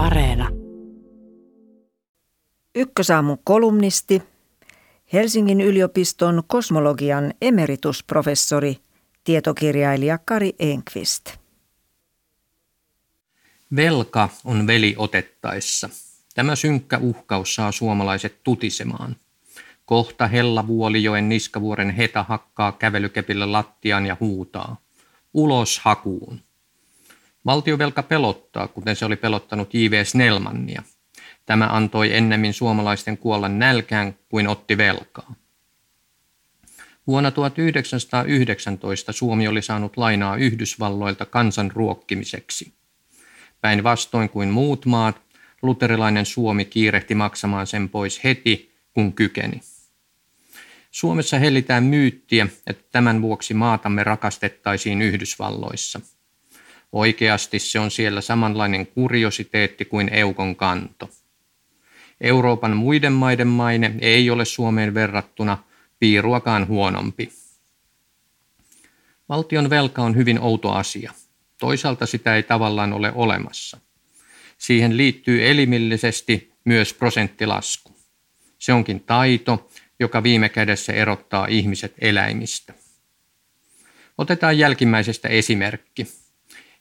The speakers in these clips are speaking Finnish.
Areena. Ykkösaamun kolumnisti, Helsingin yliopiston kosmologian emeritusprofessori, tietokirjailija Kari Enqvist. Velka on veli otettaessa. Tämä synkkä uhkaus saa suomalaiset tutisemaan. Kohta Hella Vuolijoen niskavuoren heta hakkaa kävelykepillä lattiaan ja huutaa. Ulos hakuun. Valtiovelka pelottaa, kuten se oli pelottanut J.V. Snellmannia. Tämä antoi ennemmin suomalaisten kuolla nälkään kuin otti velkaa. Vuonna 1919 Suomi oli saanut lainaa Yhdysvalloilta kansan ruokkimiseksi. Päinvastoin kuin muut maat, luterilainen Suomi kiirehti maksamaan sen pois heti, kun kykeni. Suomessa hellitään myyttiä, että tämän vuoksi maatamme rakastettaisiin Yhdysvalloissa. Oikeasti se on siellä samanlainen kuriositeetti kuin Eukon kanto. Euroopan muiden maiden maine ei ole Suomeen verrattuna piiruakaan huonompi. Valtion velka on hyvin outo asia. Toisaalta sitä ei tavallaan ole olemassa. Siihen liittyy elimillisesti myös prosenttilasku. Se onkin taito, joka viime kädessä erottaa ihmiset eläimistä. Otetaan jälkimmäisestä esimerkki.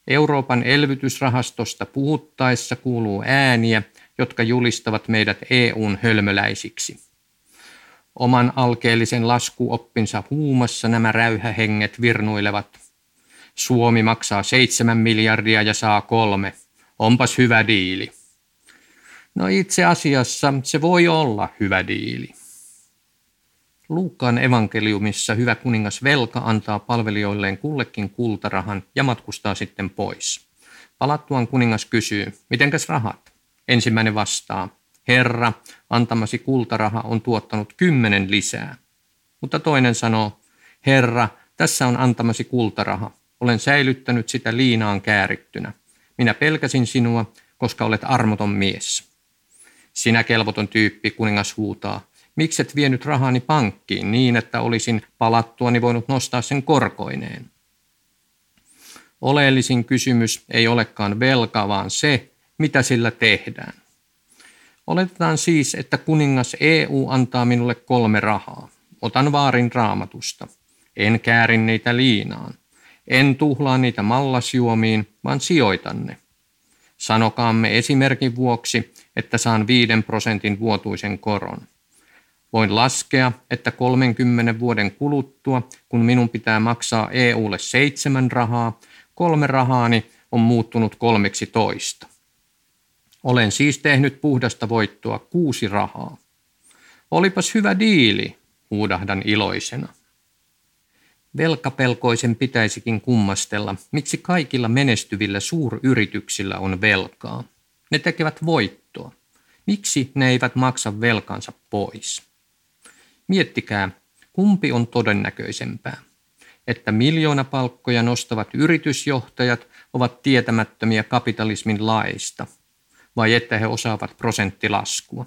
Euroopan elvytysrahastosta puhuttaessa kuuluu ääniä, jotka julistavat meidät EUn hölmöläisiksi. Oman alkeellisen laskuoppinsa huumassa nämä räyhähenget virnuilevat. Suomi maksaa seitsemän miljardia ja saa kolme. Onpas hyvä diili. No itse asiassa se voi olla hyvä diili. Luukkaan evankeliumissa hyvä kuningas Velka antaa palvelijoilleen kullekin kultarahan ja matkustaa sitten pois. Palattuaan kuningas kysyy, mitenkäs rahat? Ensimmäinen vastaa, Herra, antamasi kultaraha on tuottanut kymmenen lisää. Mutta toinen sanoo, Herra, tässä on antamasi kultaraha. Olen säilyttänyt sitä liinaan käärittynä. Minä pelkäsin sinua, koska olet armoton mies. Sinä kelvoton tyyppi, kuningas huutaa. Mikset vienyt rahani pankkiin niin, että olisin palattuani voinut nostaa sen korkoineen? Oleellisin kysymys ei olekaan velka, vaan se, mitä sillä tehdään. Oletetaan siis, että kuningas EU antaa minulle kolme rahaa. Otan vaarin raamatusta. En käärin niitä liinaan. En tuhlaa niitä mallasjuomiin, vaan sijoitan ne. Sanokaamme esimerkin vuoksi, että saan viiden prosentin vuotuisen koron. Voin laskea, että 30 vuoden kuluttua, kun minun pitää maksaa EUlle seitsemän rahaa, kolme rahaani on muuttunut kolmeksi toista. Olen siis tehnyt puhdasta voittoa kuusi rahaa. Olipas hyvä diili, huudahdan iloisena. Velkapelkoisen pitäisikin kummastella, miksi kaikilla menestyvillä suuryrityksillä on velkaa. Ne tekevät voittoa. Miksi ne eivät maksa velkansa pois? Miettikää, kumpi on todennäköisempää. Että miljoonapalkkoja nostavat yritysjohtajat ovat tietämättömiä kapitalismin laista – vai että he osaavat prosenttilaskua.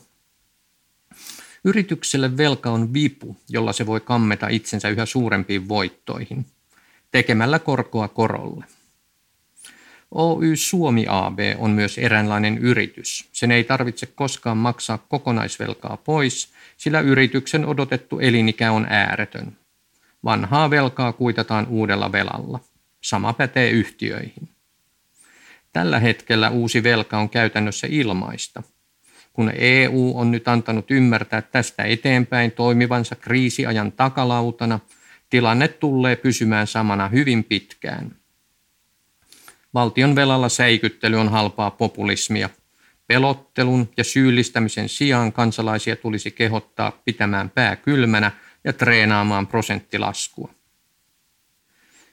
Yritykselle velka on vipu, jolla se voi kammeta itsensä yhä suurempiin voittoihin, tekemällä korkoa korolle. Oy Suomi AB on myös eräänlainen yritys. Sen ei tarvitse koskaan maksaa kokonaisvelkaa pois, sillä yrityksen odotettu elinikä on ääretön. Vanhaa velkaa kuitataan uudella velalla. Sama pätee yhtiöihin. Tällä hetkellä uusi velka on käytännössä ilmaista. Kun EU on nyt antanut ymmärtää tästä eteenpäin toimivansa kriisiajan takalautana, tilanne tulee pysymään samana hyvin pitkään. Valtion velalla säikyttely on halpaa populismia. Pelottelun ja syyllistämisen sijaan kansalaisia tulisi kehottaa pitämään pää kylmänä ja treenaamaan prosenttilaskua.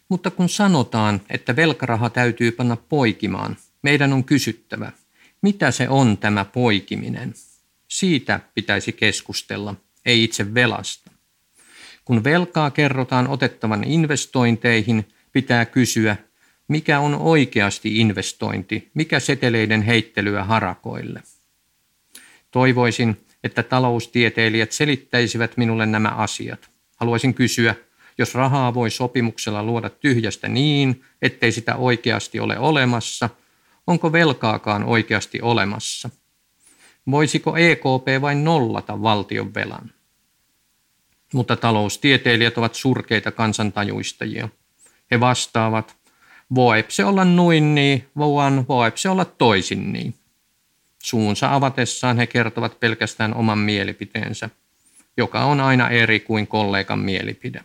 Mutta kun sanotaan, että velkaraha täytyy panna poikimaan, meidän on kysyttävä, mitä se on tämä poikiminen? Siitä pitäisi keskustella, ei itse velasta. Kun velkaa kerrotaan otettavan investointeihin, pitää kysyä, mikä on oikeasti investointi, mikä seteleiden heittelyä harakoille. Toivoisin, että taloustieteilijät selittäisivät minulle nämä asiat. Haluaisin kysyä, jos rahaa voi sopimuksella luoda tyhjästä niin, ettei sitä oikeasti ole olemassa, onko velkaakaan oikeasti olemassa. Voisiko EKP vain nollata valtion velan? Mutta taloustieteilijät ovat surkeita kansantajuistajia. He vastaavat, voi se olla noin niin, vaan voi se olla toisin niin. Suunsa avatessaan he kertovat pelkästään oman mielipiteensä, joka on aina eri kuin kollegan mielipide.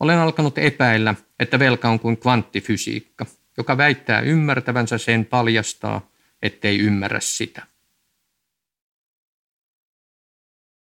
Olen alkanut epäillä, että velka on kuin kvanttifysiikka, joka väittää ymmärtävänsä sen paljastaa, ettei ymmärrä sitä.